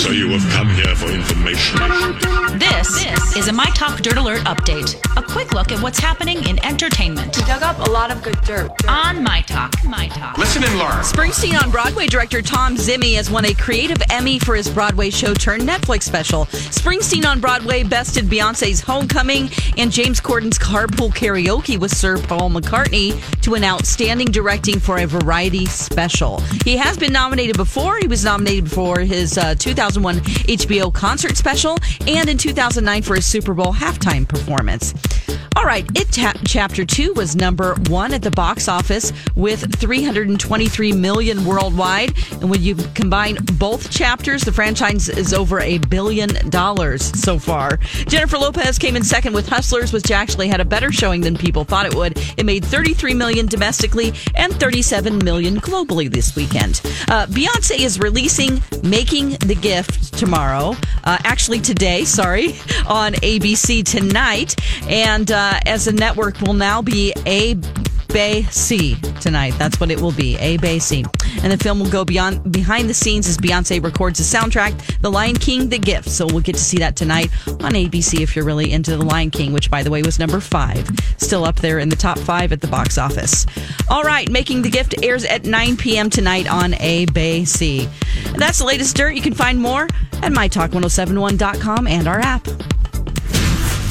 So you have come here for information. This, this is a My Talk Dirt Alert update. A quick look at what's happening in entertainment. We dug up a lot of good dirt. On My Talk. My Talk. Listen and learn. Springsteen on Broadway director Thom Zimny has won a Creative Emmy for his Broadway show turned Netflix special. Springsteen on Broadway bested Beyonce's Homecoming and James Corden's Carpool Karaoke with Sir Paul McCartney to an outstanding directing for a variety special. He has been nominated before. He was nominated for his uh, 2001 HBO concert special and in 2009 for his Super Bowl halftime performance. All right, It ta- Chapter 2 was number one at the box office with 323 million worldwide. And when you combine both chapters, the franchise is over a billion dollars so far. Jennifer Lopez came in second with Hustlers, which actually had a better showing than people thought it would. It made 33 million domestically and 37 million globally this weekend. Uh, Beyonce is releasing Making the Gift tomorrow, uh, actually today, sorry, on ABC tonight. And uh, as a network will now be A Bay C tonight. That's what it will be. A Bay C. And the film will go beyond behind the scenes as Beyonce records the soundtrack, The Lion King, The Gift. So we'll get to see that tonight on ABC if you're really into The Lion King, which by the way was number five. Still up there in the top five at the box office. All right, Making the Gift airs at 9 p.m. tonight on A Bay C. That's the latest dirt. You can find more at mytalk1071.com and our app.